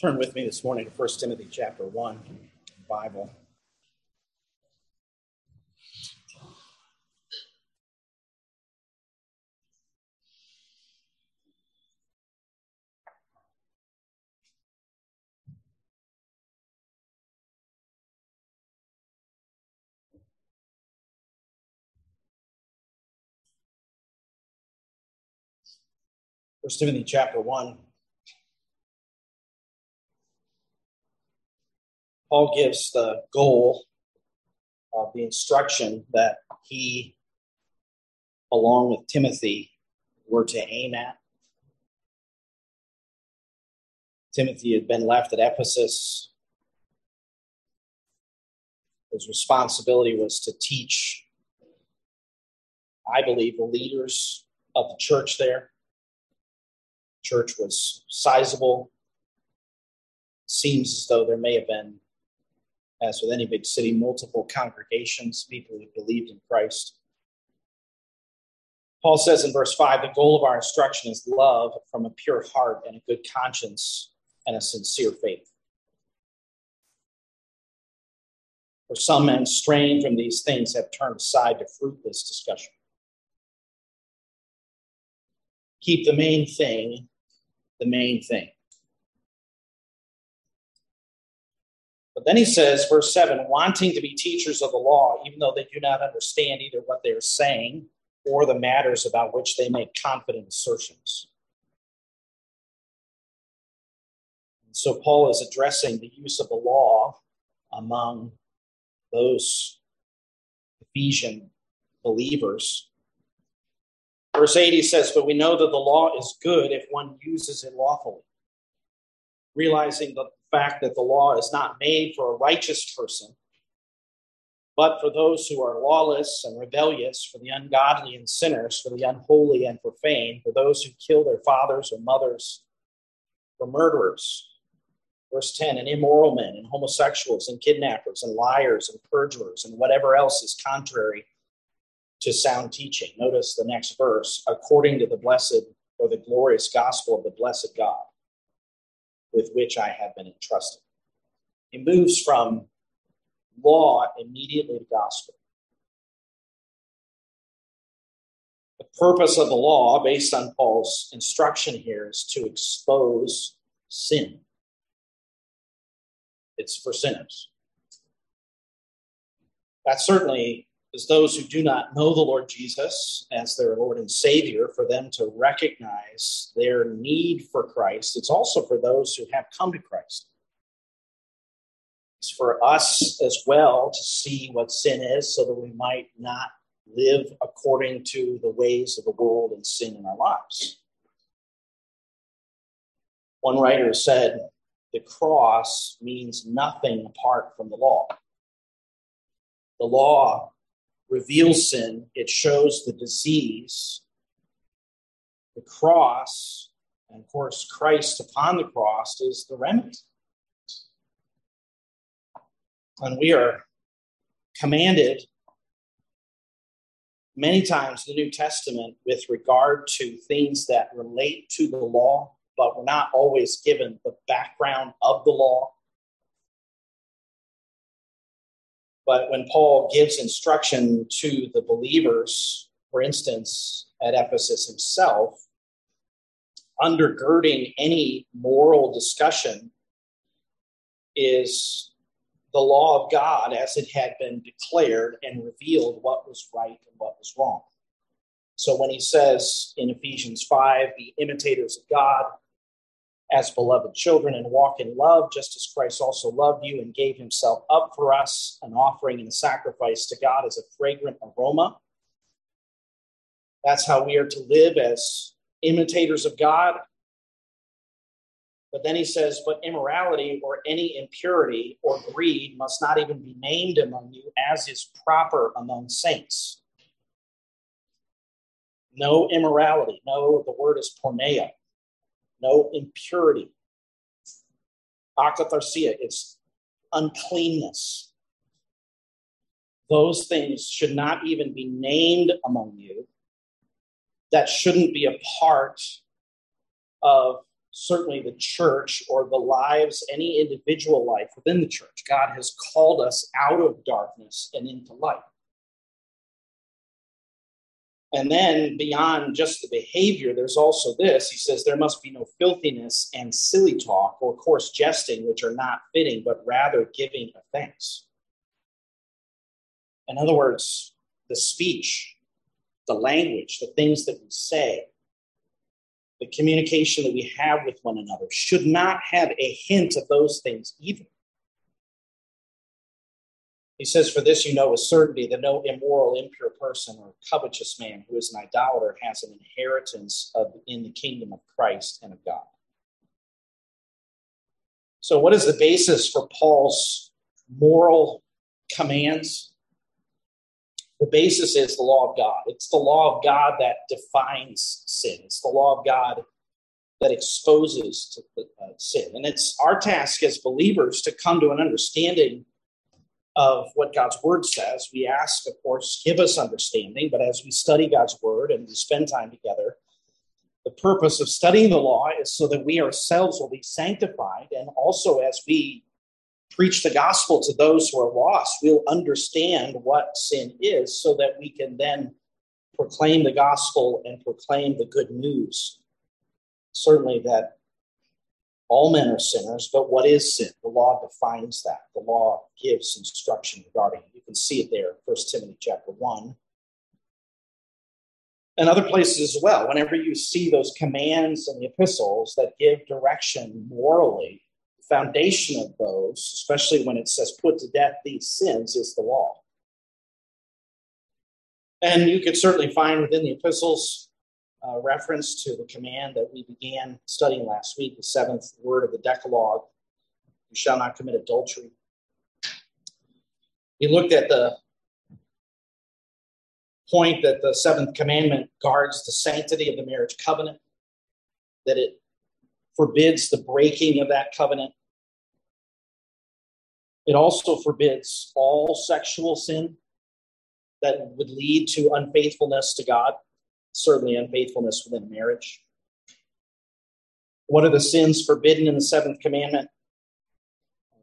Turn with me this morning to 1 Timothy chapter 1, Bible. First Timothy chapter 1. Paul gives the goal of the instruction that he, along with Timothy, were to aim at. Timothy had been left at Ephesus. His responsibility was to teach, I believe, the leaders of the church there. church was sizable. Seems as though there may have been as with any big city, multiple congregations, people who believed in Christ. Paul says in verse 5 the goal of our instruction is love from a pure heart and a good conscience and a sincere faith. For some men straying from these things have turned aside to fruitless discussion. Keep the main thing the main thing. But then he says, verse 7 wanting to be teachers of the law, even though they do not understand either what they are saying or the matters about which they make confident assertions. And so Paul is addressing the use of the law among those Ephesian believers. Verse 8 he says, But we know that the law is good if one uses it lawfully, realizing that fact that the law is not made for a righteous person, but for those who are lawless and rebellious, for the ungodly and sinners, for the unholy and profane, for those who kill their fathers or mothers, for murderers. Verse 10 and immoral men, and homosexuals, and kidnappers, and liars, and perjurers, and whatever else is contrary to sound teaching. Notice the next verse according to the blessed or the glorious gospel of the blessed God with which I have been entrusted. It moves from law immediately to gospel. The purpose of the law, based on Paul's instruction here, is to expose sin. It's for sinners. That certainly is those who do not know the Lord Jesus as their Lord and Savior, for them to recognize their need for Christ. It's also for those who have come to Christ. It's for us as well to see what sin is so that we might not live according to the ways of the world and sin in our lives. One writer said, The cross means nothing apart from the law. The law reveals sin, it shows the disease. The cross, and of course, Christ upon the cross is the remedy. And we are commanded many times in the New Testament with regard to things that relate to the law, but we're not always given the background of the law. But when Paul gives instruction to the believers, for instance, at Ephesus himself, undergirding any moral discussion is the law of God as it had been declared and revealed what was right and what was wrong. So when he says in Ephesians 5, be imitators of God, as beloved children and walk in love, just as Christ also loved you and gave himself up for us, an offering and a sacrifice to God as a fragrant aroma. That's how we are to live as imitators of God. But then he says, but immorality or any impurity or greed must not even be named among you as is proper among saints. No immorality. No, the word is porneia no impurity. Akatharsia, it's uncleanness. Those things should not even be named among you. That shouldn't be a part of certainly the church or the lives, any individual life within the church. God has called us out of darkness and into light. And then beyond just the behavior, there's also this. He says, There must be no filthiness and silly talk or coarse jesting, which are not fitting, but rather giving of thanks. In other words, the speech, the language, the things that we say, the communication that we have with one another should not have a hint of those things either. He says, For this you know with certainty that no immoral, impure person or covetous man who is an idolater has an inheritance of, in the kingdom of Christ and of God. So, what is the basis for Paul's moral commands? The basis is the law of God. It's the law of God that defines sin, it's the law of God that exposes to, uh, sin. And it's our task as believers to come to an understanding of what God's word says. We ask, of course, give us understanding, but as we study God's word and we spend time together, the purpose of studying the law is so that we ourselves will be sanctified. And also, as we preach the gospel to those who are lost, we'll understand what sin is so that we can then proclaim the gospel and proclaim the good news. Certainly, that all men are sinners, but what is sin? The law defines that. The law gives instruction regarding it. You can see it there, 1 Timothy chapter 1. And other places as well. Whenever you see those commands in the epistles that give direction morally, the foundation of those, especially when it says put to death these sins, is the law. And you can certainly find within the epistles uh, reference to the command that we began studying last week, the seventh word of the Decalogue you shall not commit adultery. We looked at the point that the seventh commandment guards the sanctity of the marriage covenant, that it forbids the breaking of that covenant. It also forbids all sexual sin that would lead to unfaithfulness to God certainly unfaithfulness within marriage. What are the sins forbidden in the seventh commandment?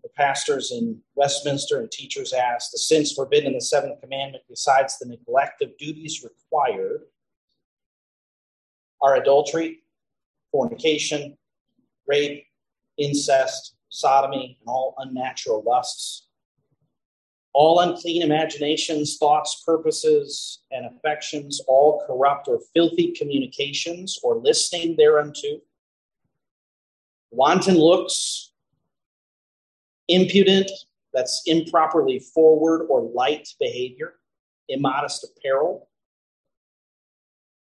The pastors in Westminster and teachers asked the sins forbidden in the seventh commandment, besides the neglect of duties required, are adultery, fornication, rape, incest, sodomy, and all unnatural lusts all unclean imaginations, thoughts, purposes, and affections, all corrupt or filthy communications or listening thereunto, wanton looks, impudent, that's improperly forward or light behavior, immodest apparel,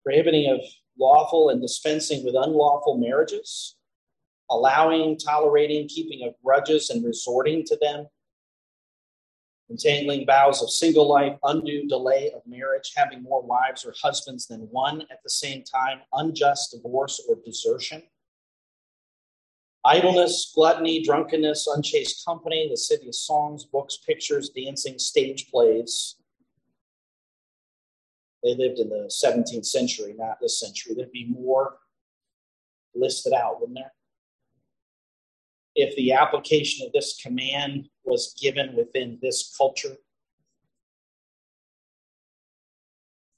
prohibiting of lawful and dispensing with unlawful marriages, allowing, tolerating, keeping of grudges, and resorting to them entangling vows of single life, undue delay of marriage, having more wives or husbands than one at the same time, unjust divorce or desertion, idleness, gluttony, drunkenness, unchaste company, the city of songs, books, pictures, dancing, stage plays. They lived in the 17th century, not this century. There'd be more listed out, wouldn't there? if the application of this command was given within this culture?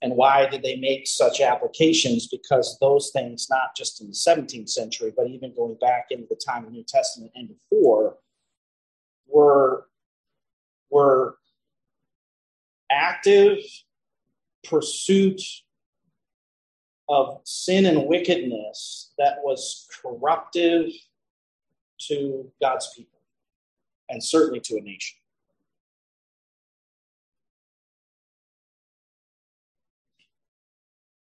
And why did they make such applications? Because those things, not just in the 17th century, but even going back into the time of the New Testament and before, were, were active pursuit of sin and wickedness that was corruptive to God's people and certainly to a nation.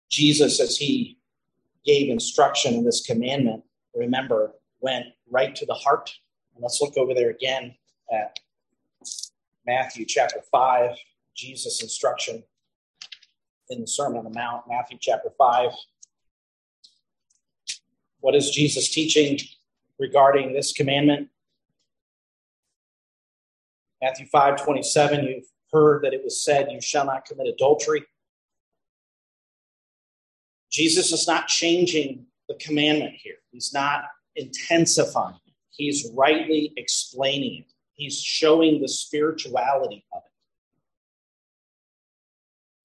Jesus, as he gave instruction in this commandment, remember, went right to the heart. And let's look over there again at Matthew chapter 5, Jesus' instruction in the Sermon on the Mount, Matthew chapter 5. What is Jesus teaching regarding this commandment. Matthew 5 27, you've heard that it was said, You shall not commit adultery. Jesus is not changing the commandment here. He's not intensifying it. He's rightly explaining it. He's showing the spirituality of it.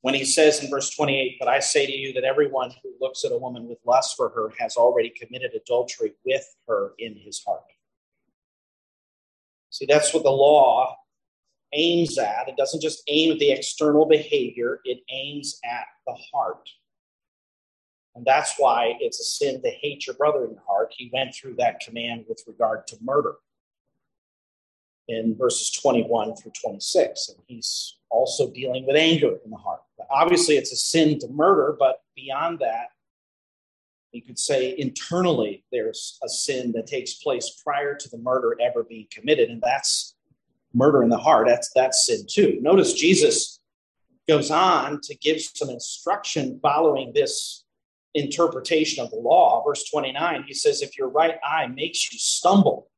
When he says in verse 28, But I say to you that everyone who looks at a woman with lust for her has already committed adultery with her in his heart. See, that's what the law aims at. It doesn't just aim at the external behavior, it aims at the heart. And that's why it's a sin to hate your brother in your heart. He went through that command with regard to murder in verses 21 through 26. And he's also dealing with anger in the heart. Obviously, it's a sin to murder, but beyond that, you could say internally there's a sin that takes place prior to the murder ever being committed, and that's murder in the heart. That's that's sin too. Notice Jesus goes on to give some instruction following this interpretation of the law. Verse 29, he says, If your right eye makes you stumble,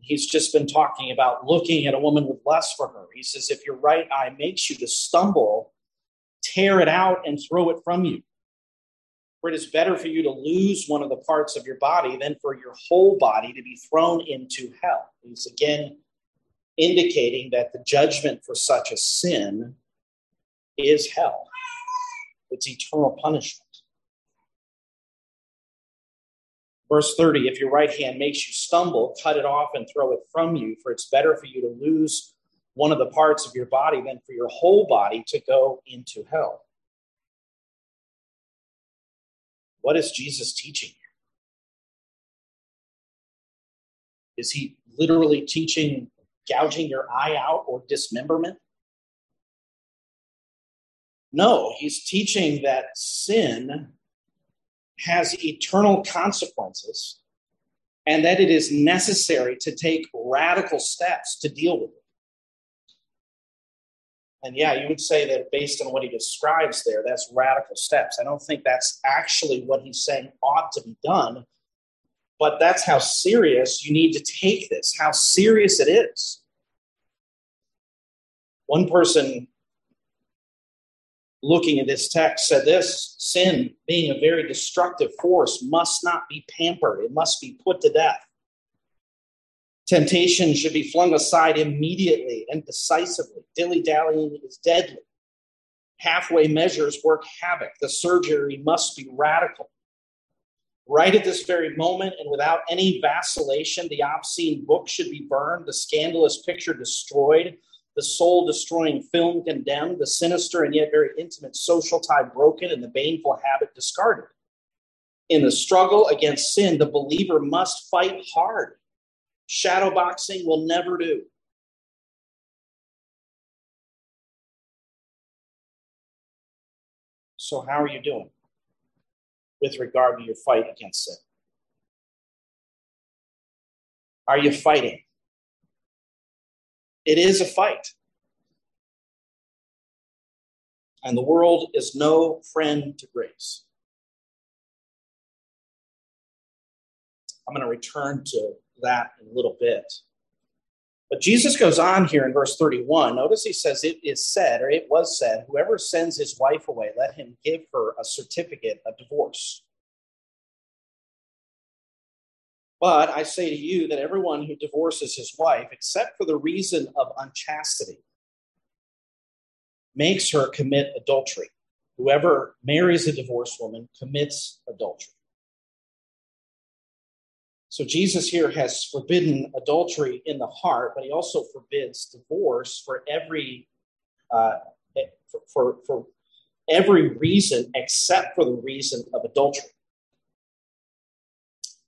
he's just been talking about looking at a woman with lust for her. He says, If your right eye makes you to stumble, tear it out and throw it from you. For it is better for you to lose one of the parts of your body than for your whole body to be thrown into hell. He's again indicating that the judgment for such a sin is hell, it's eternal punishment. Verse 30 If your right hand makes you stumble, cut it off and throw it from you, for it's better for you to lose one of the parts of your body than for your whole body to go into hell. What is Jesus teaching here? Is he literally teaching gouging your eye out or dismemberment? No, he's teaching that sin has eternal consequences and that it is necessary to take radical steps to deal with it. And yeah, you would say that based on what he describes there, that's radical steps. I don't think that's actually what he's saying ought to be done, but that's how serious you need to take this, how serious it is. One person looking at this text said this sin, being a very destructive force, must not be pampered, it must be put to death. Temptation should be flung aside immediately and decisively. Dilly dallying is deadly. Halfway measures work havoc. The surgery must be radical. Right at this very moment, and without any vacillation, the obscene book should be burned, the scandalous picture destroyed, the soul destroying film condemned, the sinister and yet very intimate social tie broken, and the baneful habit discarded. In the struggle against sin, the believer must fight hard Shadow boxing will never do. So, how are you doing with regard to your fight against sin? Are you fighting? It is a fight. And the world is no friend to grace. I'm going to return to that in a little bit. But Jesus goes on here in verse 31. Notice he says, It is said, or it was said, whoever sends his wife away, let him give her a certificate of divorce. But I say to you that everyone who divorces his wife, except for the reason of unchastity, makes her commit adultery. Whoever marries a divorced woman commits adultery. So Jesus here has forbidden adultery in the heart, but he also forbids divorce for every uh, for, for, for every reason except for the reason of adultery.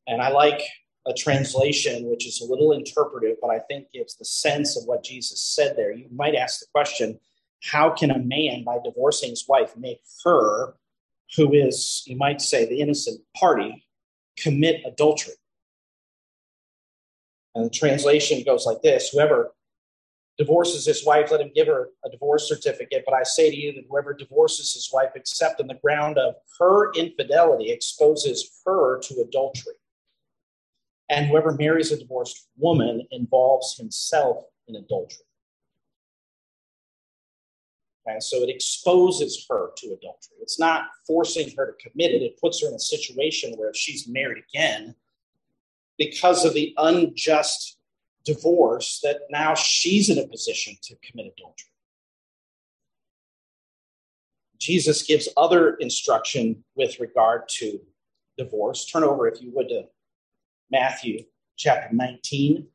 And I like a translation which is a little interpretive, but I think gives the sense of what Jesus said there. You might ask the question how can a man, by divorcing his wife, make her, who is, you might say, the innocent party, commit adultery? And the translation goes like this Whoever divorces his wife, let him give her a divorce certificate. But I say to you that whoever divorces his wife, except on the ground of her infidelity, exposes her to adultery. And whoever marries a divorced woman involves himself in adultery. Okay, so it exposes her to adultery. It's not forcing her to commit it, it puts her in a situation where if she's married again, because of the unjust divorce, that now she's in a position to commit adultery. Jesus gives other instruction with regard to divorce. Turn over, if you would, to Matthew chapter 19.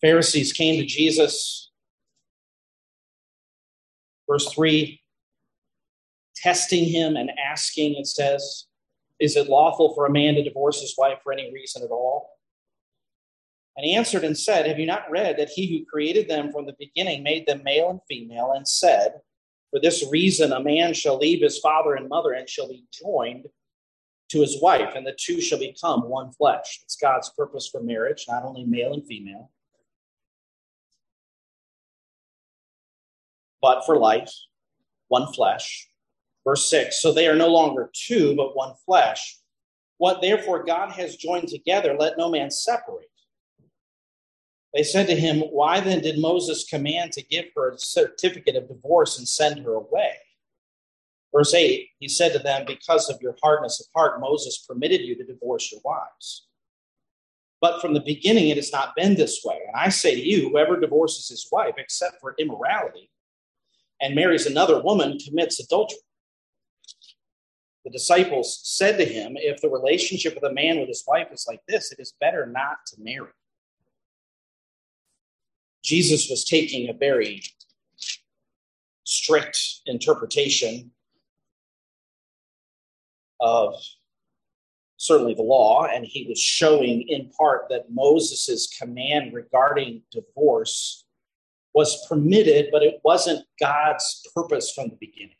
Pharisees came to Jesus. Verse 3 testing him and asking, it says, Is it lawful for a man to divorce his wife for any reason at all? And he answered and said, Have you not read that he who created them from the beginning made them male and female, and said, For this reason a man shall leave his father and mother and shall be joined to his wife, and the two shall become one flesh. It's God's purpose for marriage, not only male and female, but for life, one flesh. Verse 6 So they are no longer two, but one flesh. What therefore God has joined together, let no man separate. They said to him, Why then did Moses command to give her a certificate of divorce and send her away? Verse 8, he said to them, Because of your hardness of heart, Moses permitted you to divorce your wives. But from the beginning, it has not been this way. And I say to you, whoever divorces his wife, except for immorality, and marries another woman, commits adultery. The disciples said to him, If the relationship of a man with his wife is like this, it is better not to marry. Jesus was taking a very strict interpretation of certainly the law, and he was showing in part that Moses' command regarding divorce was permitted, but it wasn't God's purpose from the beginning.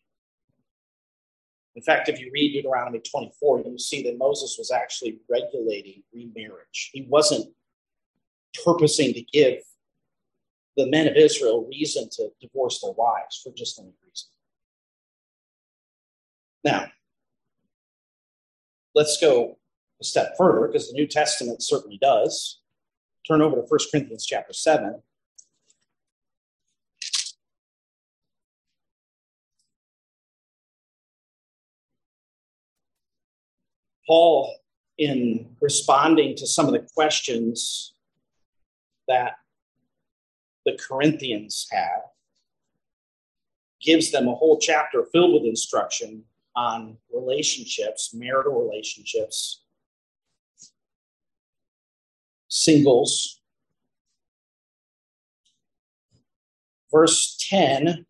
In fact, if you read Deuteronomy 24, you see that Moses was actually regulating remarriage. He wasn't purposing to give the men of Israel reason to divorce their wives for just any reason. Now, let's go a step further because the New Testament certainly does. Turn over to 1 Corinthians chapter 7. Paul, in responding to some of the questions that the Corinthians had, gives them a whole chapter filled with instruction on relationships, marital relationships, singles. Verse 10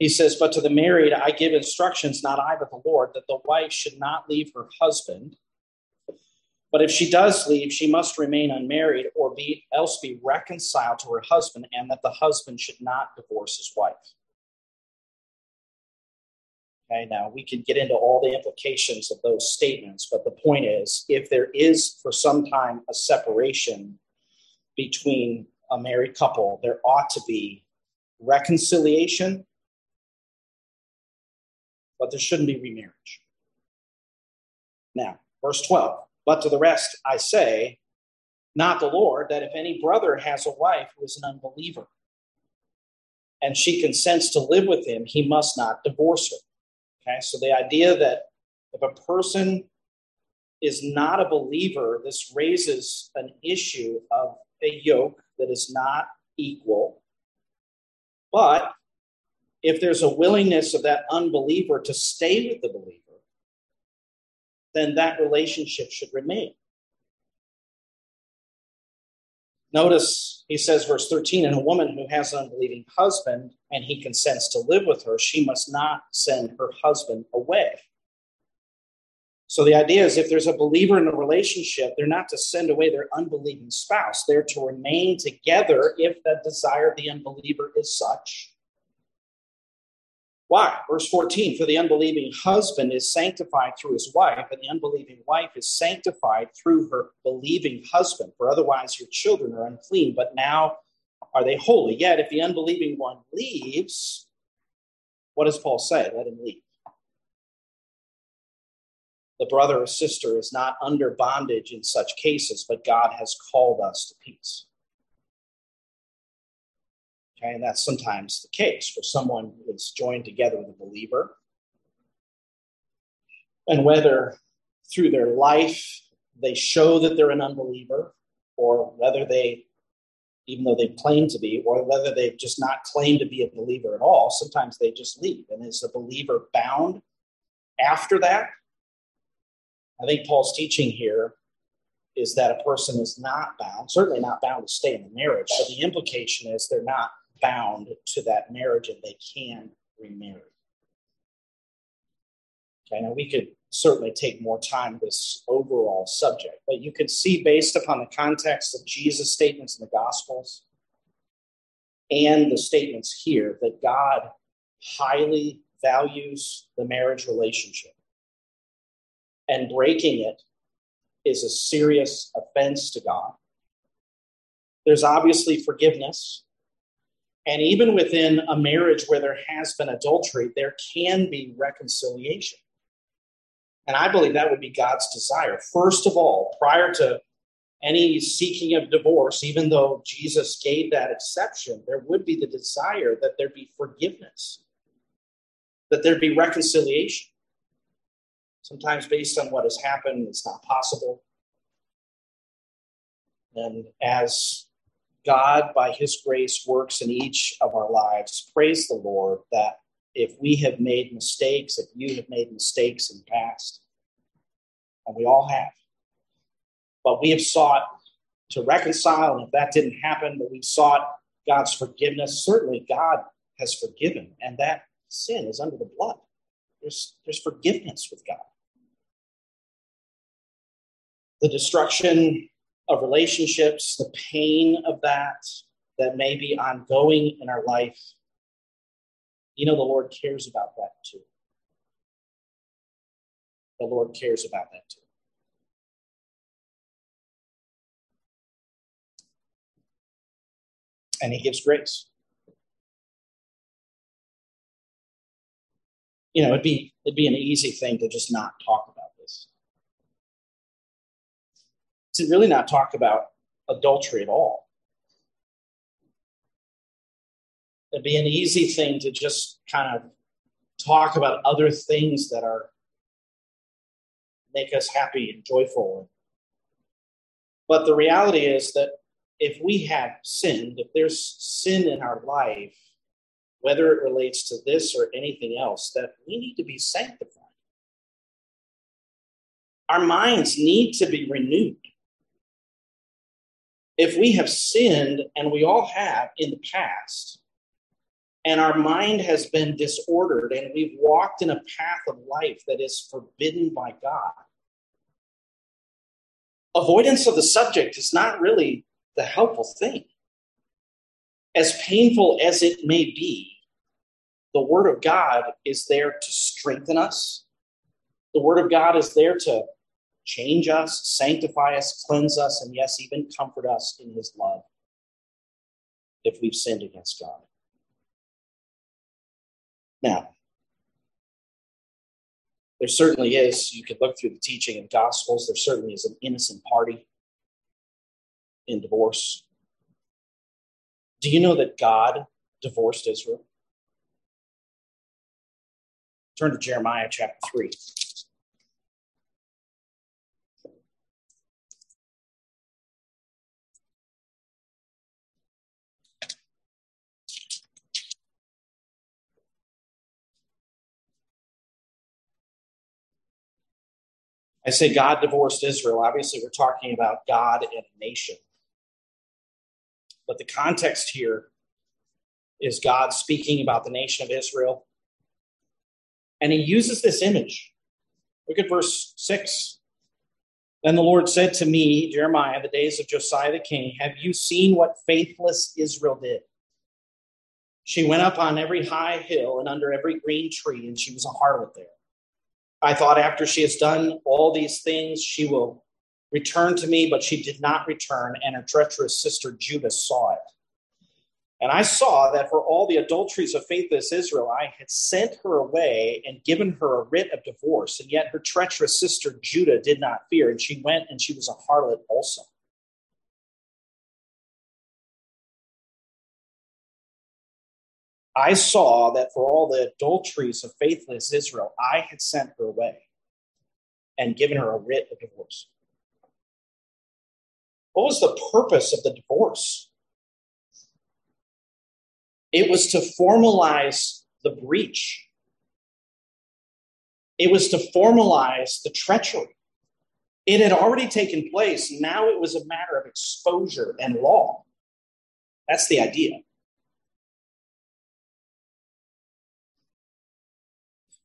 he says, But to the married, I give instructions, not I, but the Lord, that the wife should not leave her husband. But if she does leave, she must remain unmarried or be else be reconciled to her husband, and that the husband should not divorce his wife. Okay, now we can get into all the implications of those statements, but the point is if there is for some time a separation between a married couple, there ought to be reconciliation but there shouldn't be remarriage. Now, verse 12, but to the rest I say, not the Lord, that if any brother has a wife who is an unbeliever, and she consents to live with him, he must not divorce her. Okay, so the idea that if a person is not a believer, this raises an issue of a yoke that is not equal. But if there's a willingness of that unbeliever to stay with the believer, then that relationship should remain. Notice he says, verse 13, and a woman who has an unbelieving husband and he consents to live with her, she must not send her husband away. So the idea is if there's a believer in a relationship, they're not to send away their unbelieving spouse. They're to remain together if the desire of the unbeliever is such why? Verse 14 For the unbelieving husband is sanctified through his wife, and the unbelieving wife is sanctified through her believing husband. For otherwise, your children are unclean, but now are they holy? Yet, if the unbelieving one leaves, what does Paul say? Let him leave. The brother or sister is not under bondage in such cases, but God has called us to peace. Okay, and that's sometimes the case for someone who is joined together with a believer. And whether through their life they show that they're an unbeliever, or whether they, even though they claim to be, or whether they just not claim to be a believer at all, sometimes they just leave. And is a believer bound after that? I think Paul's teaching here is that a person is not bound, certainly not bound to stay in the marriage, but the implication is they're not bound to that marriage and they can remarry. Okay, now we could certainly take more time this overall subject, but you could see based upon the context of Jesus' statements in the Gospels and the statements here that God highly values the marriage relationship. And breaking it is a serious offense to God. There's obviously forgiveness, and even within a marriage where there has been adultery, there can be reconciliation. And I believe that would be God's desire. First of all, prior to any seeking of divorce, even though Jesus gave that exception, there would be the desire that there be forgiveness, that there be reconciliation. Sometimes, based on what has happened, it's not possible. And as God, by His grace, works in each of our lives. Praise the Lord that if we have made mistakes, if you have made mistakes in the past, and we all have, but we have sought to reconcile, and if that didn't happen, but we've sought God's forgiveness, certainly God has forgiven, and that sin is under the blood. There's, there's forgiveness with God. The destruction of relationships, the pain of that that may be ongoing in our life, you know, the Lord cares about that too. The Lord cares about that too. And He gives grace. You know, it'd be it'd be an easy thing to just not talk about to really not talk about adultery at all. It'd be an easy thing to just kind of talk about other things that are make us happy and joyful. But the reality is that if we have sinned, if there's sin in our life, whether it relates to this or anything else, that we need to be sanctified. Our minds need to be renewed if we have sinned, and we all have in the past, and our mind has been disordered, and we've walked in a path of life that is forbidden by God, avoidance of the subject is not really the helpful thing. As painful as it may be, the Word of God is there to strengthen us. The Word of God is there to change us, sanctify us, cleanse us, and yes, even comfort us in his love if we've sinned against God. Now, there certainly is, you could look through the teaching in Gospels, there certainly is an innocent party in divorce. Do you know that God divorced Israel? Turn to Jeremiah chapter 3. I say God divorced Israel. Obviously, we're talking about God and a nation. But the context here is God speaking about the nation of Israel. And he uses this image. Look at verse 6. Then the Lord said to me, Jeremiah, the days of Josiah the king, Have you seen what faithless Israel did? She went up on every high hill and under every green tree, and she was a harlot there. I thought after she has done all these things, she will return to me, but she did not return, and her treacherous sister Judah saw it. And I saw that for all the adulteries of faithless Israel, I had sent her away and given her a writ of divorce. And yet her treacherous sister Judah did not fear, and she went and she was a harlot also. I saw that for all the adulteries of faithless Israel, I had sent her away and given her a writ of divorce. What was the purpose of the divorce? It was to formalize the breach. It was to formalize the treachery. It had already taken place. Now it was a matter of exposure and law. That's the idea.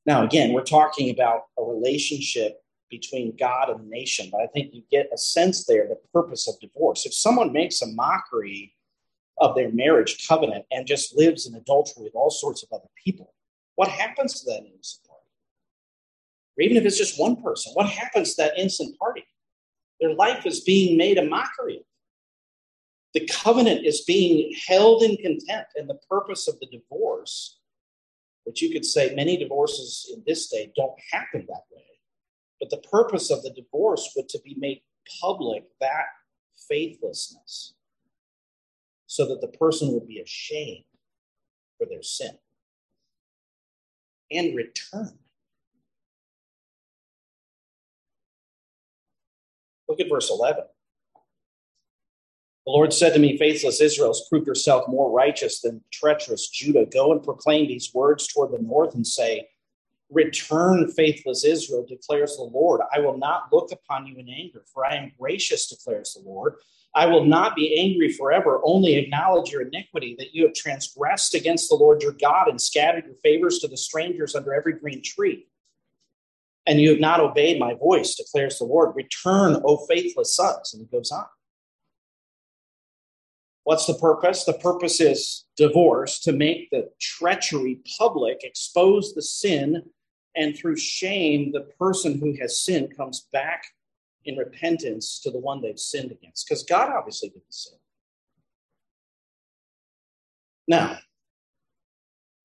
Now, again, we're talking about a relationship between God and the nation, but I think you get a sense there the purpose of divorce. If someone makes a mockery of their marriage covenant and just lives in adultery with all sorts of other people, what happens to that innocent party? Or even if it's just one person, what happens to that innocent party? Their life is being made a mockery. The covenant is being held in contempt, and the purpose of the divorce but you could say many divorces in this day don't happen that way. But the purpose of the divorce would to be made public that faithlessness so that the person would be ashamed for their sin and return. Look at verse 11. The Lord said to me, Faithless Israel has proved herself more righteous than treacherous Judah. Go and proclaim these words toward the north and say, Return, faithless Israel, declares the Lord. I will not look upon you in anger, for I am gracious, declares the Lord. I will not be angry forever, only acknowledge your iniquity, that you have transgressed against the Lord your God and scattered your favors to the strangers under every green tree. And you have not obeyed my voice, declares the Lord. Return, O faithless sons. And it goes on. What's the purpose? The purpose is divorce to make the treachery public, expose the sin, and through shame, the person who has sinned comes back in repentance to the one they've sinned against. Because God obviously didn't sin. Now,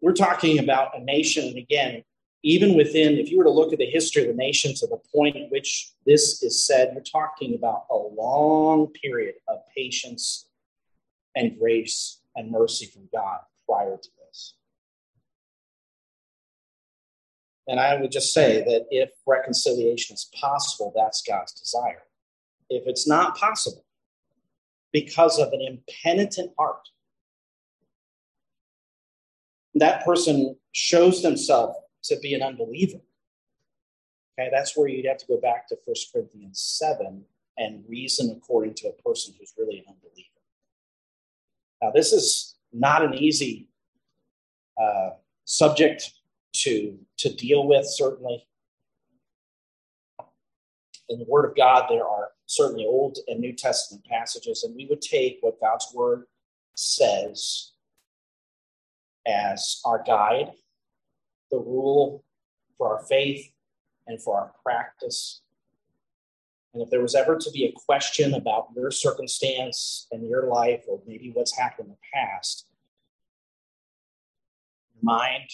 we're talking about a nation, and again, even within, if you were to look at the history of the nation to the point at which this is said, you're talking about a long period of patience and grace and mercy from God prior to this. And I would just say that if reconciliation is possible, that's God's desire. If it's not possible because of an impenitent heart, that person shows themselves to be an unbeliever. Okay, that's where you'd have to go back to 1 Corinthians 7 and reason according to a person who's really an unbeliever. Now, this is not an easy uh, subject to, to deal with, certainly. In the Word of God, there are certainly Old and New Testament passages, and we would take what God's Word says as our guide, the rule for our faith and for our practice. And if there was ever to be a question about your circumstance and your life, or maybe what's happened in the past, your mind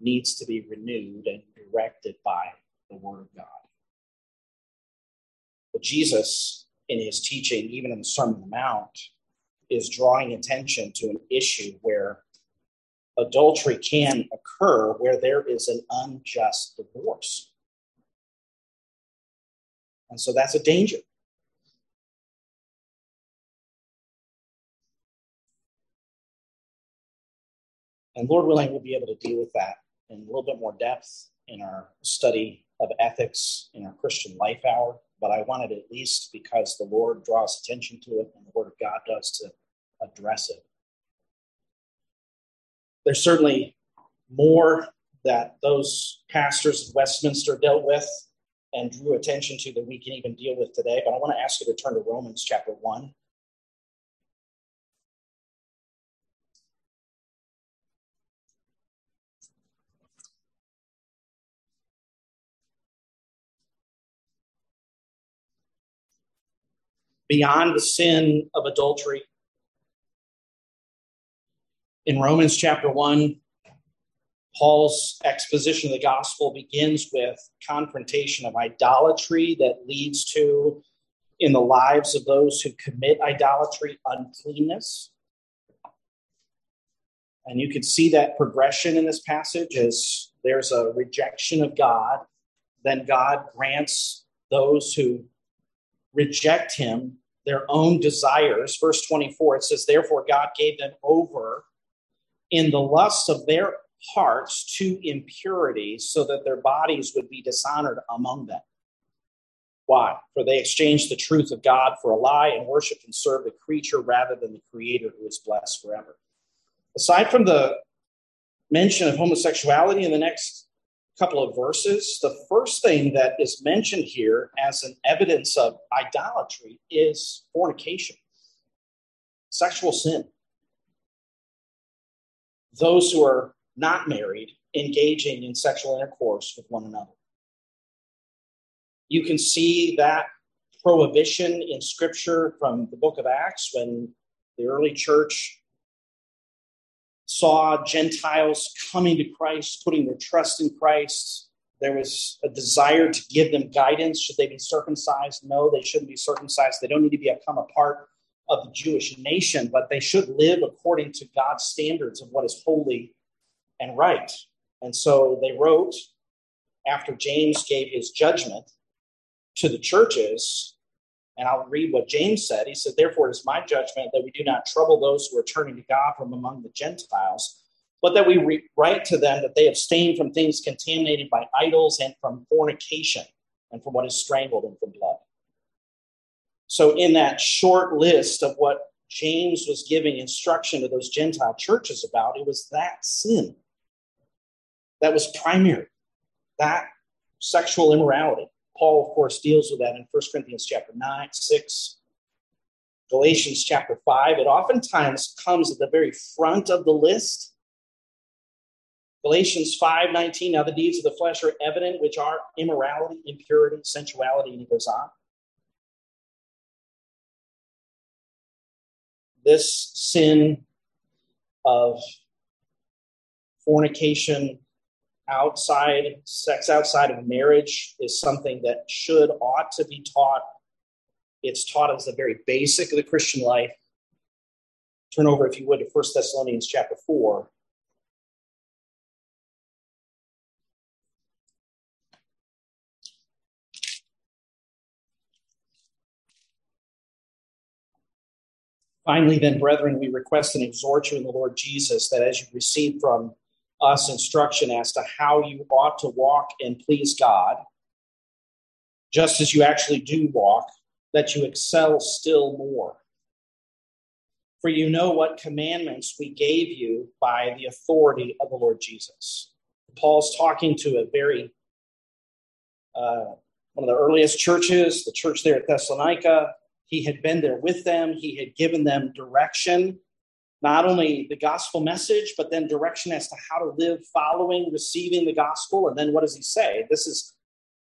needs to be renewed and directed by the Word of God. But Jesus, in his teaching, even in the Sermon on the Mount, is drawing attention to an issue where adultery can occur where there is an unjust divorce. And so that's a danger. And Lord willing, we'll be able to deal with that in a little bit more depth in our study of ethics in our Christian life hour. But I wanted at least because the Lord draws attention to it and the Word of God does to address it. There's certainly more that those pastors of Westminster dealt with and drew attention to that we can even deal with today. But I want to ask you to turn to Romans chapter 1. Beyond the sin of adultery, In Romans chapter 1, Paul's exposition of the gospel begins with confrontation of idolatry that leads to, in the lives of those who commit idolatry, uncleanness. And you can see that progression in this passage as there's a rejection of God. Then God grants those who reject him their own desires. Verse 24, it says, Therefore, God gave them over in the lusts of their hearts to impurity, so that their bodies would be dishonored among them. Why? For they exchanged the truth of God for a lie and worshiped and served the creature rather than the Creator who is blessed forever. Aside from the mention of homosexuality in the next couple of verses, the first thing that is mentioned here as an evidence of idolatry is fornication, sexual sin. Those who are not married engaging in sexual intercourse with one another. You can see that prohibition in scripture from the book of Acts when the early church saw Gentiles coming to Christ, putting their trust in Christ. There was a desire to give them guidance. Should they be circumcised? No, they shouldn't be circumcised. They don't need to become a part of the Jewish nation, but they should live according to God's standards of what is holy and right. And so they wrote, after James gave his judgment to the churches, and I'll read what James said. He said, Therefore, it is my judgment that we do not trouble those who are turning to God from among the Gentiles, but that we re- write to them that they abstain from things contaminated by idols and from fornication and from what is strangled and from blood. So, in that short list of what James was giving instruction to those Gentile churches about, it was that sin that was primary, that sexual immorality. Paul, of course, deals with that in 1 Corinthians chapter 9, 6, Galatians chapter 5. It oftentimes comes at the very front of the list. Galatians 5 19, now the deeds of the flesh are evident, which are immorality, impurity, sensuality, and he goes on. This sin of fornication, outside sex outside of marriage is something that should ought to be taught. It's taught as the very basic of the christian life. Turn over if you would to 1 thessalonians chapter 4 Finally, then, brethren, we request and exhort you in the Lord Jesus that as you receive from us instruction as to how you ought to walk and please God, just as you actually do walk, that you excel still more. For you know what commandments we gave you by the authority of the Lord Jesus. Paul's talking to a very, uh, one of the earliest churches, the church there at Thessalonica. He had been there with them, he had given them direction not only the gospel message, but then direction as to how to live following, receiving the gospel. And then what does he say? This is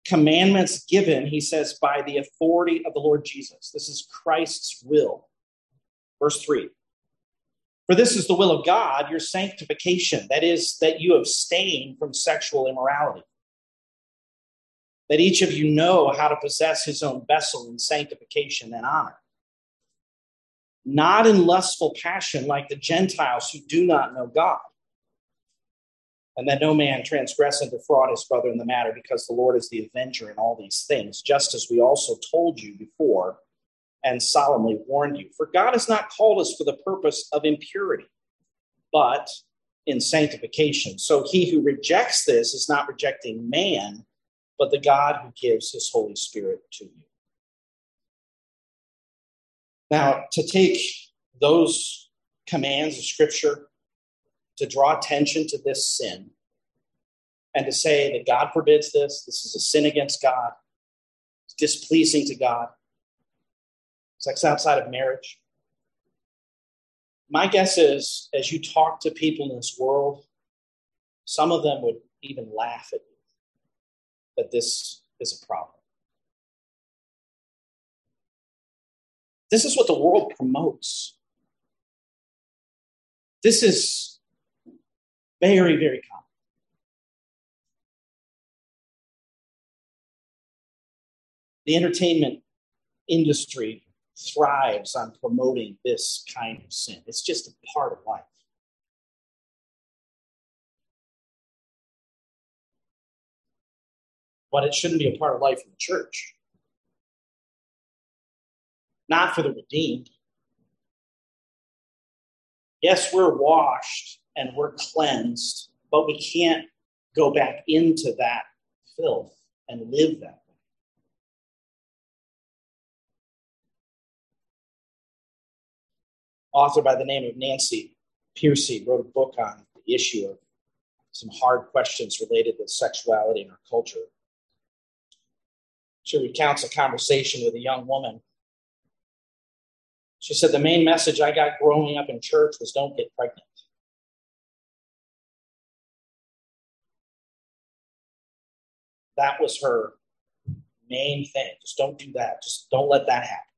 commandments given, he says, by the authority of the Lord Jesus. This is Christ's will. Verse 3 For this is the will of God, your sanctification, that is, that you abstain from sexual immorality. That each of you know how to possess his own vessel in sanctification and honor not in lustful passion like the Gentiles who do not know God. And that no man transgress and defraud his brother in the matter, because the Lord is the avenger in all these things, just as we also told you before and solemnly warned you. For God has not called us for the purpose of impurity, but in sanctification. So he who rejects this is not rejecting man, but the God who gives his Holy Spirit to you. Now, to take those commands of Scripture to draw attention to this sin and to say that God forbids this, this is a sin against God, it's displeasing to God, sex outside of marriage. My guess is, as you talk to people in this world, some of them would even laugh at you that this is a problem. This is what the world promotes. This is Very, very common. The entertainment industry thrives on promoting this kind of sin. It's just a part of life. But it shouldn't be a part of life in the church. Not for the redeemed. Yes, we're washed and we're cleansed, but we can't go back into that filth and live that way. Author by the name of Nancy Pearcey wrote a book on the issue of some hard questions related to sexuality in our culture. She recounts a conversation with a young woman she said, The main message I got growing up in church was don't get pregnant. That was her main thing. Just don't do that. Just don't let that happen.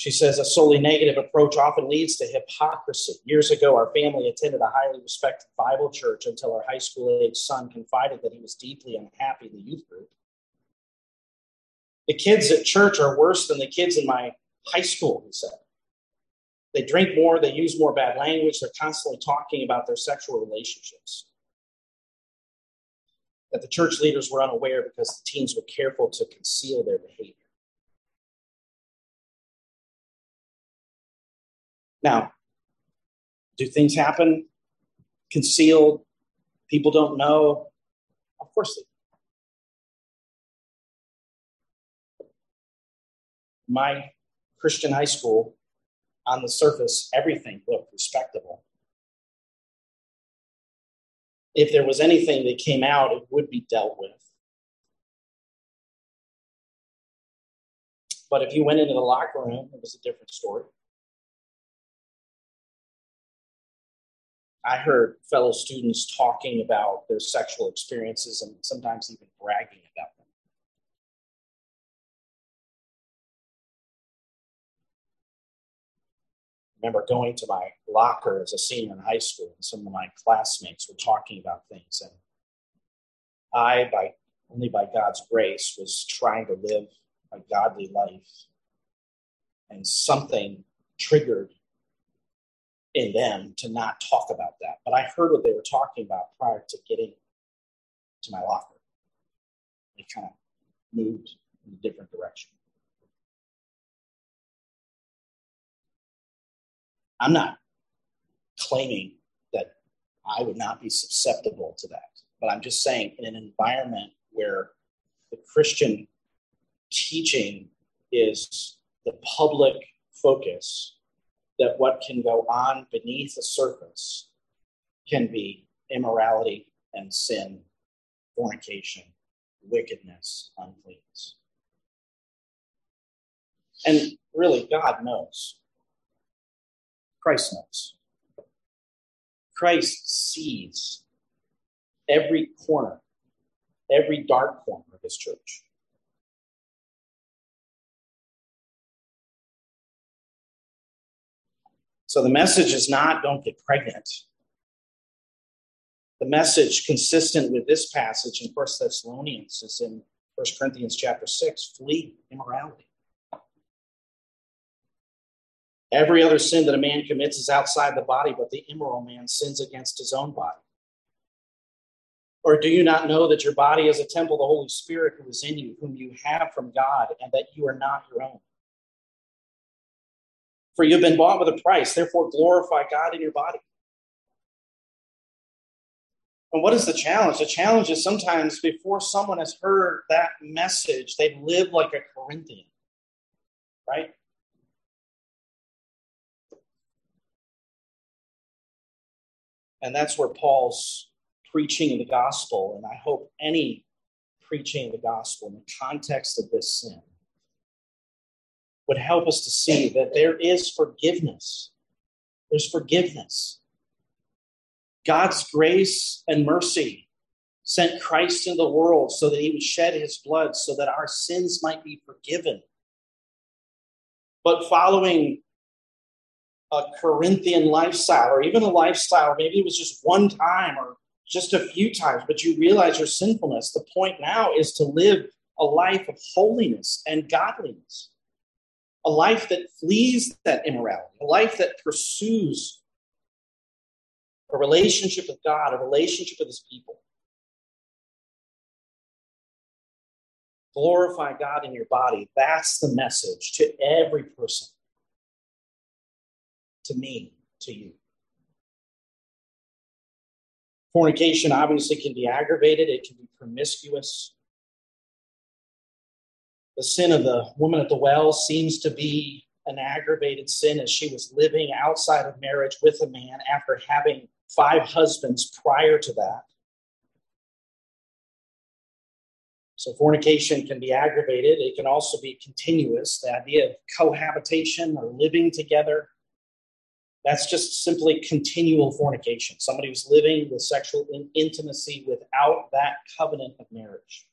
She says a solely negative approach often leads to hypocrisy. Years ago, our family attended a highly respected Bible church until our high school age son confided that he was deeply unhappy in the youth group. The kids at church are worse than the kids in my high school, he said. They drink more, they use more bad language, they're constantly talking about their sexual relationships. That the church leaders were unaware because the teens were careful to conceal their behavior. Now, do things happen concealed? People don't know? Of course they do. My Christian high school, on the surface, everything looked respectable. If there was anything that came out, it would be dealt with. But if you went into the locker room, it was a different story. I heard fellow students talking about their sexual experiences and sometimes even bragging about them. I remember going to my locker as a senior in high school, and some of my classmates were talking about things. And I, by only by God's grace, was trying to live a godly life. And something triggered in them to not talk about that. But I heard what they were talking about prior to getting to my locker. They kind of moved in a different direction. I'm not claiming that I would not be susceptible to that, but I'm just saying in an environment where the Christian teaching is the public focus that what can go on beneath the surface can be immorality and sin, fornication, wickedness, uncleanness. And really, God knows. Christ knows. Christ sees every corner, every dark corner of his church. So the message is not don't get pregnant. The message consistent with this passage in First Thessalonians is in First Corinthians chapter 6 flee immorality. Every other sin that a man commits is outside the body, but the immoral man sins against his own body. Or do you not know that your body is a temple of the Holy Spirit who is in you, whom you have from God, and that you are not your own? For you have been bought with a price, therefore glorify God in your body. And what is the challenge? The challenge is sometimes before someone has heard that message, they live like a Corinthian, right? And that's where Paul's preaching the gospel, and I hope any preaching the gospel in the context of this sin would help us to see that there is forgiveness. There's forgiveness. God's grace and mercy sent Christ into the world so that he would shed his blood so that our sins might be forgiven. but following a Corinthian lifestyle or even a lifestyle, maybe it was just one time or just a few times, but you realize your sinfulness. The point now is to live a life of holiness and godliness, a life that flees that immorality, a life that pursues a relationship with God, a relationship with His people. Glorify God in your body. That's the message to every person, to me, to you. Fornication obviously can be aggravated, it can be promiscuous. The sin of the woman at the well seems to be an aggravated sin as she was living outside of marriage with a man after having five husbands prior to that. So, fornication can be aggravated. It can also be continuous. The idea of cohabitation or living together that's just simply continual fornication. Somebody who's living with sexual intimacy without that covenant of marriage.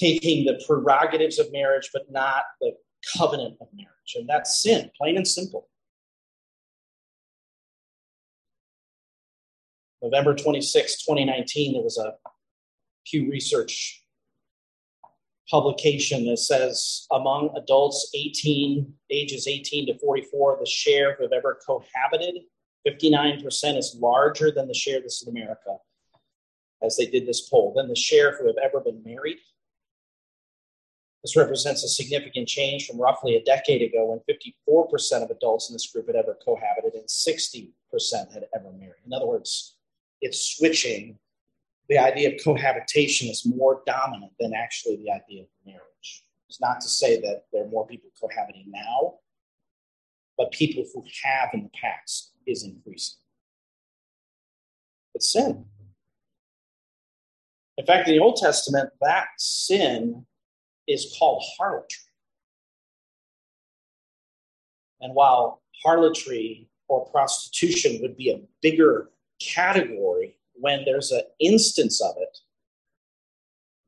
Taking the prerogatives of marriage, but not the covenant of marriage. And that's sin, plain and simple. November 26, 2019, there was a Pew Research publication that says among adults 18 ages 18 to 44 the share who have ever cohabited 59% is larger than the share this is america as they did this poll than the share who have ever been married this represents a significant change from roughly a decade ago when 54% of adults in this group had ever cohabited and 60% had ever married in other words it's switching the idea of cohabitation is more dominant than actually the idea of marriage. It's not to say that there are more people cohabiting now, but people who have in the past is increasing. It's sin. In fact, in the Old Testament, that sin is called harlotry. And while harlotry or prostitution would be a bigger category when there's an instance of it,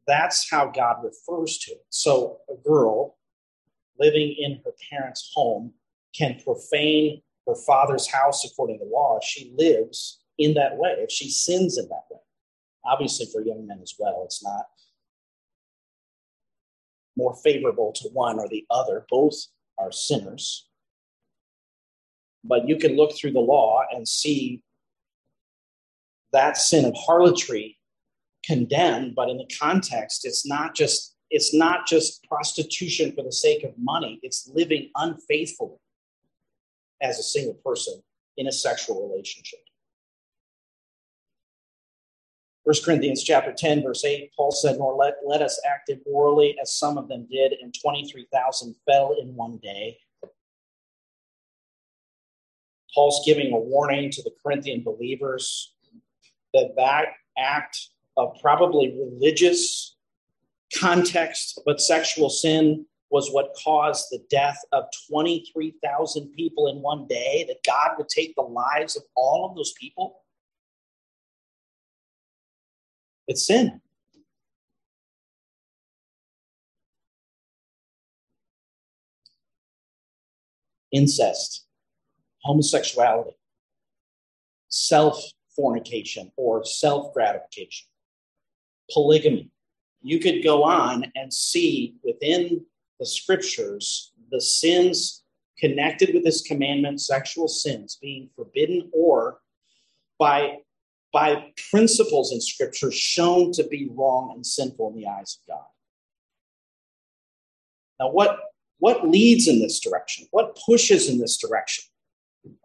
that's how God refers to it. So a girl living in her parents' home can profane her father's house according to law she lives in that way, if she sins in that way. Obviously, for young men as well, it's not more favorable to one or the other. Both are sinners. But you can look through the law and see that sin of harlotry condemned, but in the context, it's not just it's not just prostitution for the sake of money, it's living unfaithfully as a single person in a sexual relationship. 1 Corinthians chapter 10, verse 8, Paul said, Nor let, let us act immorally as some of them did, and 23,000 fell in one day. Paul's giving a warning to the Corinthian believers that that act of probably religious context, but sexual sin was what caused the death of 23,000 people in one day, that God would take the lives of all of those people? It's sin. Incest, homosexuality, self fornication or self gratification, polygamy. You could go on and see within the scriptures the sins connected with this commandment, sexual sins being forbidden or by, by principles in scripture shown to be wrong and sinful in the eyes of God. Now, what, what leads in this direction? What pushes in this direction?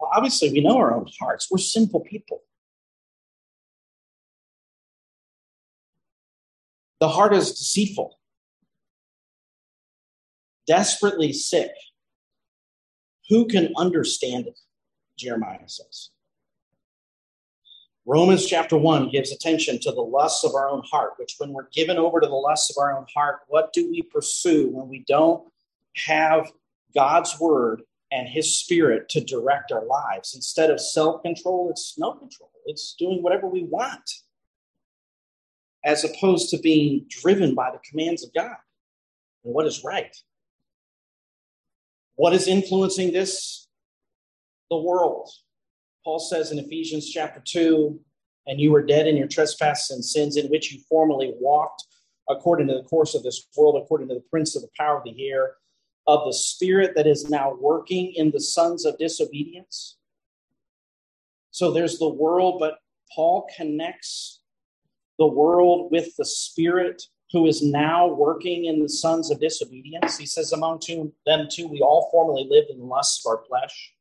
Well, obviously, we know our own hearts. We're sinful people. The heart is deceitful, desperately sick. Who can understand it? Jeremiah says. Romans chapter 1 gives attention to the lusts of our own heart, which, when we're given over to the lusts of our own heart, what do we pursue when we don't have God's word and his spirit to direct our lives? Instead of self control, it's no control. It's doing whatever we want as opposed to being driven by the commands of God and what is right. What is influencing this? The world. Paul says in Ephesians chapter 2 and you were dead in your trespasses and sins in which you formerly walked according to the course of this world, according to the prince of the power of the air, of the spirit that is now working in the sons of disobedience. So there's the world, but Paul connects the world with the spirit who is now working in the sons of disobedience. He says, Among them too, we all formerly lived in the lusts of our flesh,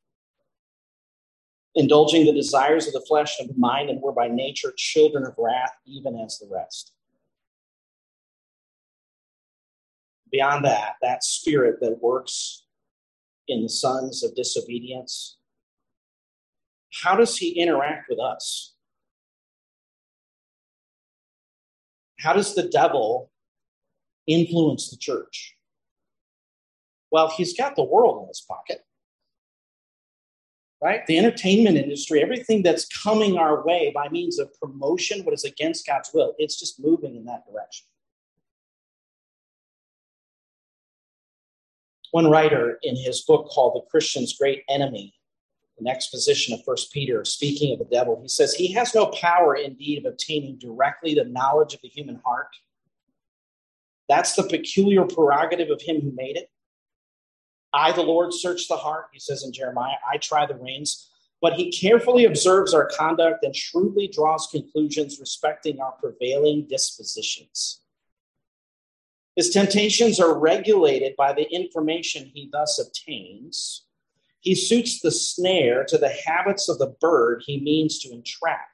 indulging the desires of the flesh and the mind, and were by nature children of wrath, even as the rest. Beyond that, that spirit that works in the sons of disobedience, how does he interact with us? How does the devil influence the church? Well, he's got the world in his pocket, right? The entertainment industry, everything that's coming our way by means of promotion, what is against God's will, it's just moving in that direction. One writer in his book called The Christian's Great Enemy an exposition of First Peter, speaking of the devil, he says, He has no power indeed of obtaining directly the knowledge of the human heart. That's the peculiar prerogative of him who made it. I, the Lord, search the heart, he says in Jeremiah. I try the reins. But he carefully observes our conduct and shrewdly draws conclusions respecting our prevailing dispositions. His temptations are regulated by the information he thus obtains he suits the snare to the habits of the bird he means to entrap.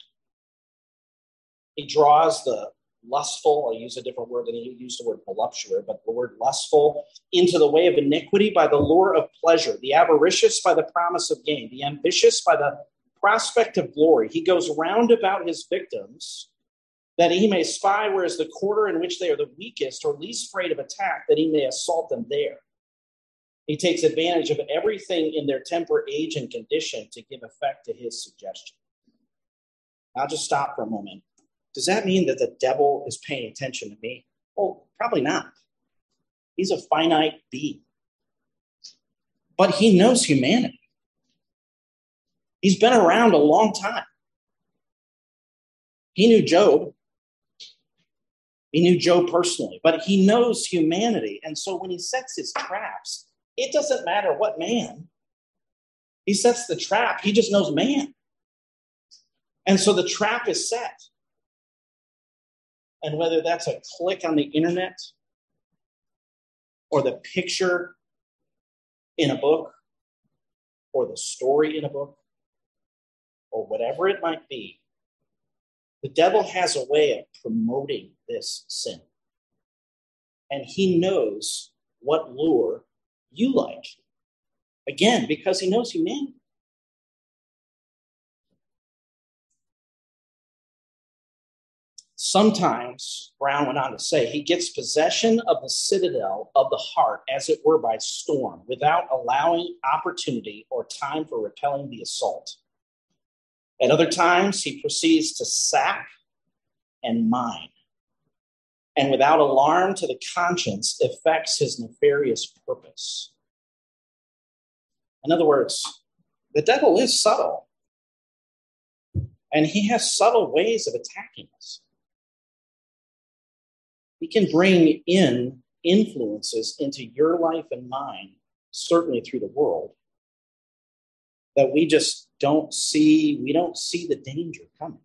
He draws the lustful, I'll use a different word than he used the word voluptuary, but the word lustful, into the way of iniquity by the lure of pleasure, the avaricious by the promise of gain, the ambitious by the prospect of glory. He goes round about his victims that he may spy where is the quarter in which they are the weakest or least afraid of attack, that he may assault them there. He takes advantage of everything in their temper, age, and condition to give effect to his suggestion. I'll just stop for a moment. Does that mean that the devil is paying attention to me? Well, probably not. He's a finite being. But he knows humanity. He's been around a long time. He knew Job. He knew Job personally, but he knows humanity. And so when he sets his traps, it doesn't matter what man. He sets the trap, he just knows man. And so the trap is set. And whether that's a click on the internet or the picture in a book or the story in a book or whatever it might be, the devil has a way of promoting this sin. And he knows what lure you like. Again, because he knows humanity. Sometimes, Brown went on to say, he gets possession of the citadel of the heart, as it were by storm, without allowing opportunity or time for repelling the assault. At other times, he proceeds to sack and mine and without alarm to the conscience effects his nefarious purpose. In other words, the devil is subtle, and he has subtle ways of attacking us. He can bring in influences into your life and mine, certainly through the world, that we just don't see, we don't see the danger coming.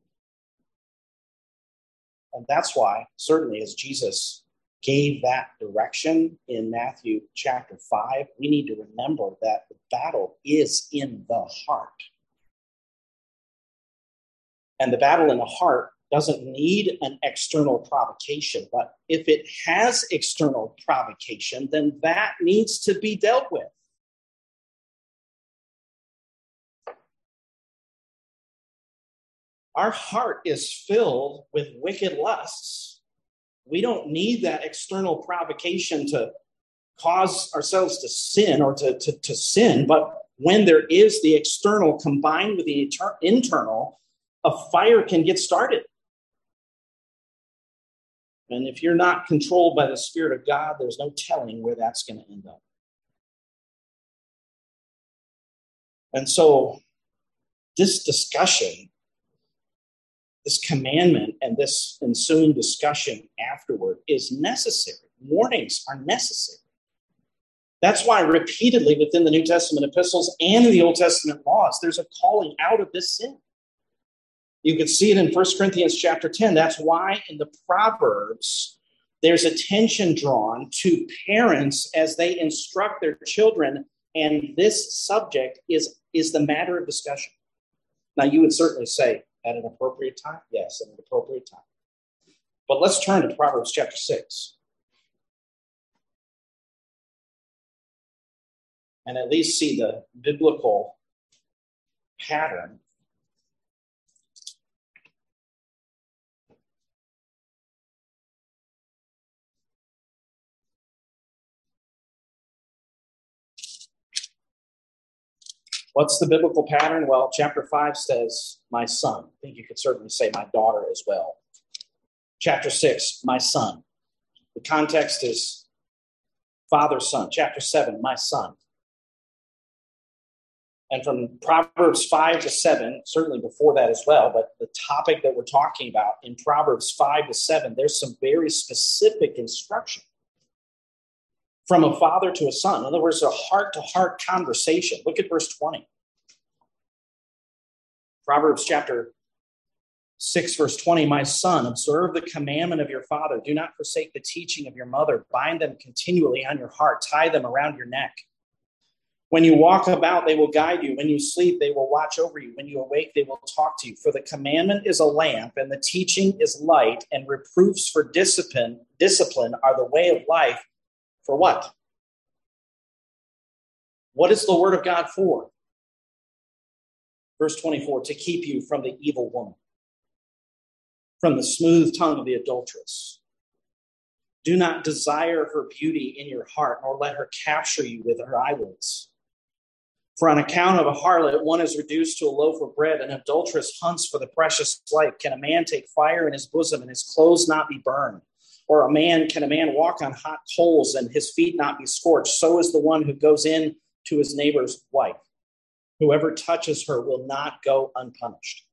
And that's why, certainly, as Jesus gave that direction in Matthew chapter 5, we need to remember that the battle is in the heart. And the battle in the heart doesn't need an external provocation, but if it has external provocation, then that needs to be dealt with. our heart is filled with wicked lusts. We don't need that external provocation to cause ourselves to sin or to, to, to sin, but when there is the external combined with the inter- internal, a fire can get started. And if you're not controlled by the Spirit of God, there's no telling where that's going to end up. And so, this discussion, this commandment, and this ensuing discussion afterward is necessary. Warnings are necessary. That's why repeatedly within the New Testament epistles and the Old Testament laws, there's a calling out of this sin. You can see it in 1 Corinthians chapter 10. That's why in the Proverbs, there's attention drawn to parents as they instruct their children, and this subject is, is the matter of discussion. Now, you would certainly say at an appropriate time. Yes, at an appropriate time. But let's turn to Proverbs chapter 6. And at least see the biblical pattern What's the biblical pattern? Well, chapter 5 says, My son. I think you could certainly say my daughter as well. Chapter 6, my son. The context is father, son. Chapter 7, my son. And from Proverbs 5 to 7, certainly before that as well, but the topic that we're talking about in Proverbs 5 to 7, there's some very specific instruction from a father to a son. In other words, a heart to heart conversation. Look at verse 20. Proverbs chapter 6, verse 20 My son, observe the commandment of your father. Do not forsake the teaching of your mother. Bind them continually on your heart, tie them around your neck. When you walk about, they will guide you. When you sleep, they will watch over you. When you awake, they will talk to you. For the commandment is a lamp, and the teaching is light, and reproofs for discipline, discipline are the way of life for what? What is the word of God for? Verse 24 to keep you from the evil woman, from the smooth tongue of the adulteress. Do not desire her beauty in your heart, nor let her capture you with her eyelids. For on account of a harlot, one is reduced to a loaf of bread. An adulteress hunts for the precious life. Can a man take fire in his bosom and his clothes not be burned? Or a man, can a man walk on hot coals and his feet not be scorched? So is the one who goes in to his neighbor's wife. Whoever touches her will not go unpunished.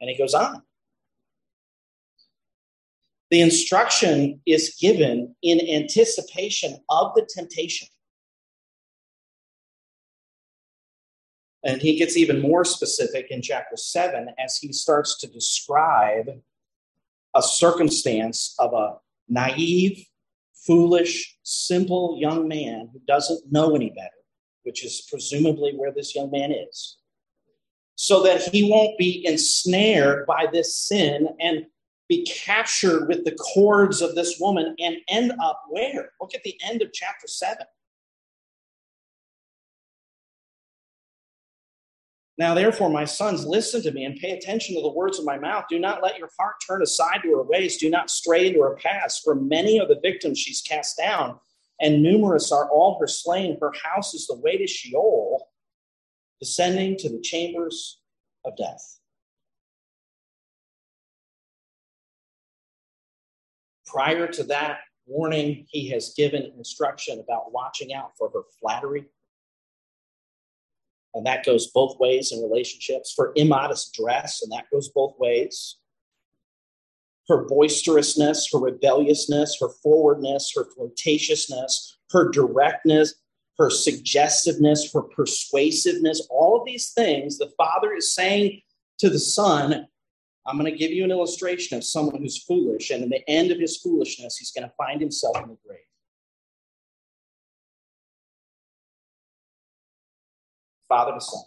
And he goes on. The instruction is given in anticipation of the temptation. And he gets even more specific in chapter 7 as he starts to describe a circumstance of a naive, foolish, simple young man who doesn't know any better, which is presumably where this young man is, so that he won't be ensnared by this sin and be captured with the cords of this woman and end up where? Look at the end of chapter 7. Now, therefore, my sons, listen to me and pay attention to the words of my mouth. Do not let your heart turn aside to her ways. Do not stray into her paths, for many are the victims she's cast down, and numerous are all her slain. Her house is the way to Sheol, descending to the chambers of death. Prior to that warning, he has given instruction about watching out for her flattery and that goes both ways in relationships. For immodest dress, and that goes both ways. Her boisterousness, her rebelliousness, her forwardness, her flirtatiousness, her directness, her suggestiveness, her persuasiveness, all of these things, the father is saying to the son, I'm going to give you an illustration of someone who's foolish, and in the end of his foolishness, he's going to find himself in the grave. Father to Son.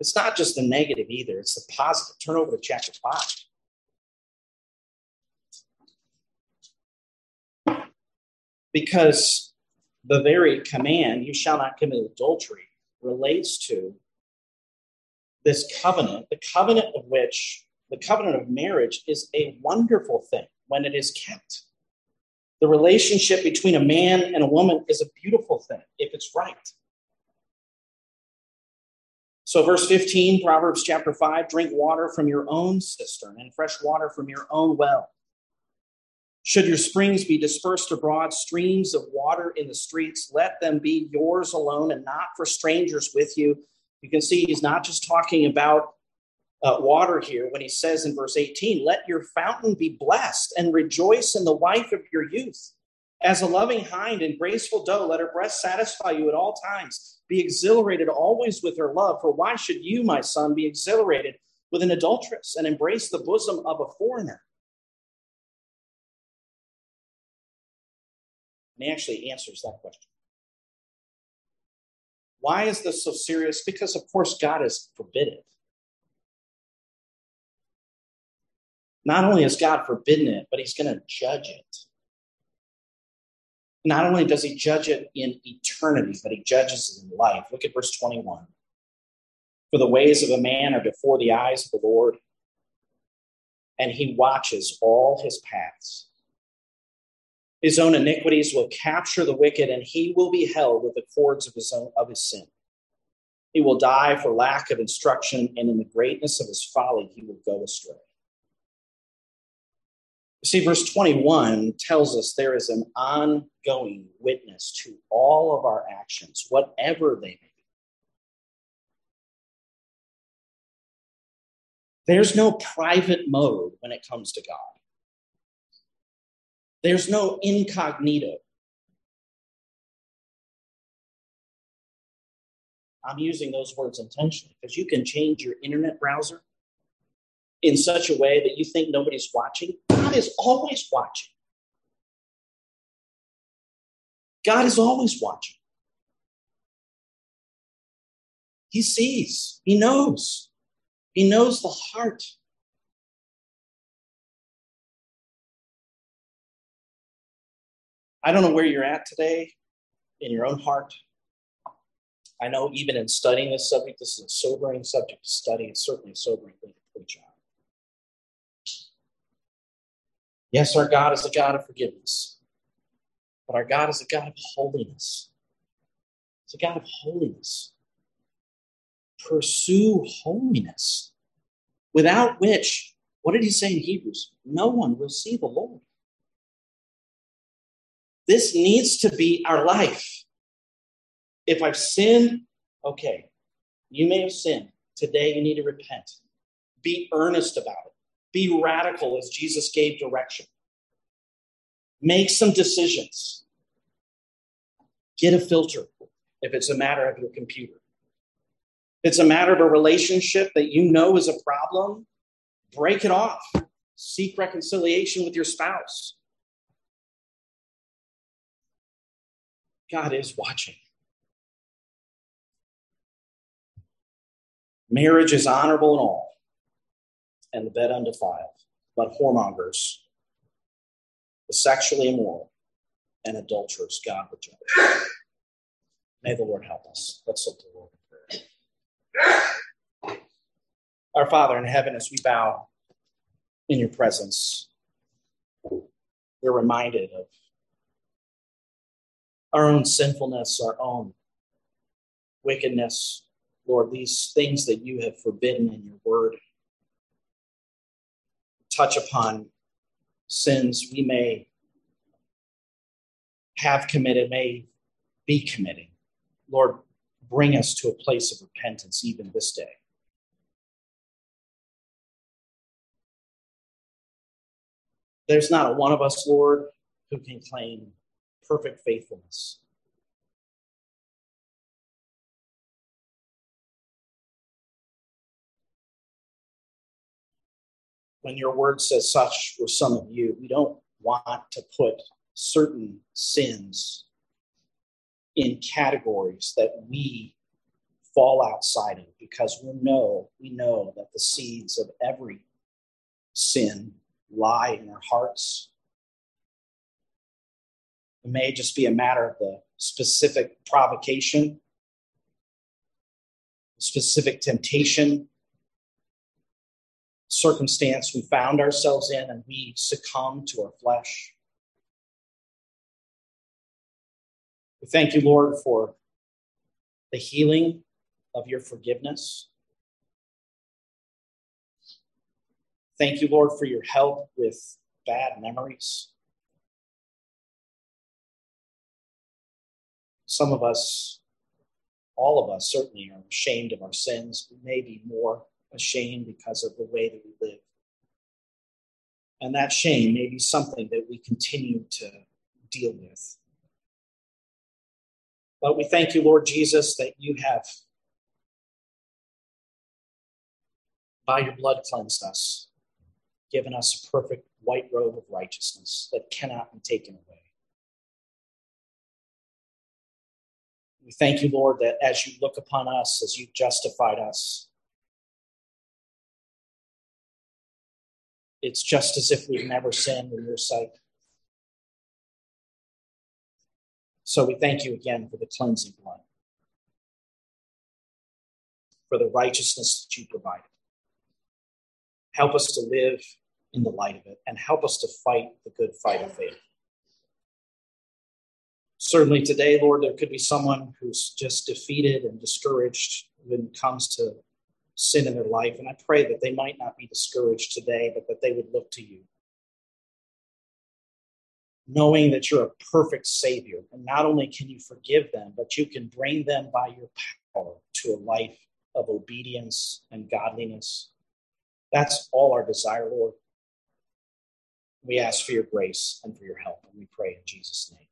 It's not just the negative either, it's the positive. Turn over to chapter 5. Because the very command, you shall not commit adultery, relates to this covenant, the covenant of which, the covenant of marriage is a wonderful thing when it is kept. The relationship between a man and a woman is a beautiful thing if it's right. So, verse 15, Proverbs chapter 5 drink water from your own cistern and fresh water from your own well. Should your springs be dispersed abroad, streams of water in the streets, let them be yours alone and not for strangers with you. You can see he's not just talking about uh, water here when he says in verse 18, Let your fountain be blessed and rejoice in the wife of your youth. As a loving hind and graceful doe, let her breast satisfy you at all times. Be exhilarated always with her love. For why should you, my son, be exhilarated with an adulteress and embrace the bosom of a foreigner? And he actually answers that question. Why is this so serious? Because, of course, God has forbidden it. Not only has God forbidden it, but he's going to judge it. Not only does he judge it in eternity, but he judges it in life. Look at verse 21. For the ways of a man are before the eyes of the Lord, and he watches all his paths. His own iniquities will capture the wicked, and he will be held with the cords of his own of his sin. He will die for lack of instruction, and in the greatness of his folly he will go astray. See, verse 21 tells us there is an ongoing witness to all of our actions, whatever they may be. There's no private mode when it comes to God. There's no incognito. I'm using those words intentionally because you can change your internet browser in such a way that you think nobody's watching. God is always watching. God is always watching. He sees, He knows, He knows the heart. I don't know where you're at today in your own heart. I know even in studying this subject, this is a sobering subject to study. It's certainly a sobering thing to preach on. Yes, our God is a God of forgiveness, but our God is a God of holiness. It's a God of holiness. Pursue holiness, without which, what did he say in Hebrews? No one will see the Lord. This needs to be our life. If I've sinned, okay, you may have sinned. Today you need to repent. Be earnest about it. Be radical as Jesus gave direction. Make some decisions. Get a filter if it's a matter of your computer. If it's a matter of a relationship that you know is a problem, break it off. Seek reconciliation with your spouse. God is watching. Marriage is honorable in all, and the bed undefiled, but whoremongers, the sexually immoral, and adulterers, God judge. May the Lord help us. Let's look to the Lord in prayer. Our Father in heaven, as we bow in your presence, we're reminded of our own sinfulness, our own wickedness, Lord, these things that you have forbidden in your word touch upon sins we may have committed, may be committing. Lord, bring us to a place of repentance even this day. There's not a one of us, Lord, who can claim perfect faithfulness. When your word says such were some of you, we don't want to put certain sins in categories that we fall outside of because we know we know that the seeds of every sin lie in our hearts. It may just be a matter of the specific provocation, specific temptation, circumstance we found ourselves in and we succumb to our flesh. We thank you, Lord, for the healing of your forgiveness. Thank you, Lord, for your help with bad memories. Some of us, all of us certainly, are ashamed of our sins. We may be more ashamed because of the way that we live. And that shame may be something that we continue to deal with. But we thank you, Lord Jesus, that you have, by your blood, cleansed us, given us a perfect white robe of righteousness that cannot be taken away. We thank you, Lord, that as you look upon us, as you've justified us, it's just as if we've never sinned in your sight. So we thank you again for the cleansing blood, for the righteousness that you provided. Help us to live in the light of it and help us to fight the good fight of faith. Certainly today, Lord, there could be someone who's just defeated and discouraged when it comes to sin in their life. And I pray that they might not be discouraged today, but that they would look to you knowing that you're a perfect Savior. And not only can you forgive them, but you can bring them by your power to a life of obedience and godliness. That's all our desire, Lord. We ask for your grace and for your help, and we pray in Jesus' name.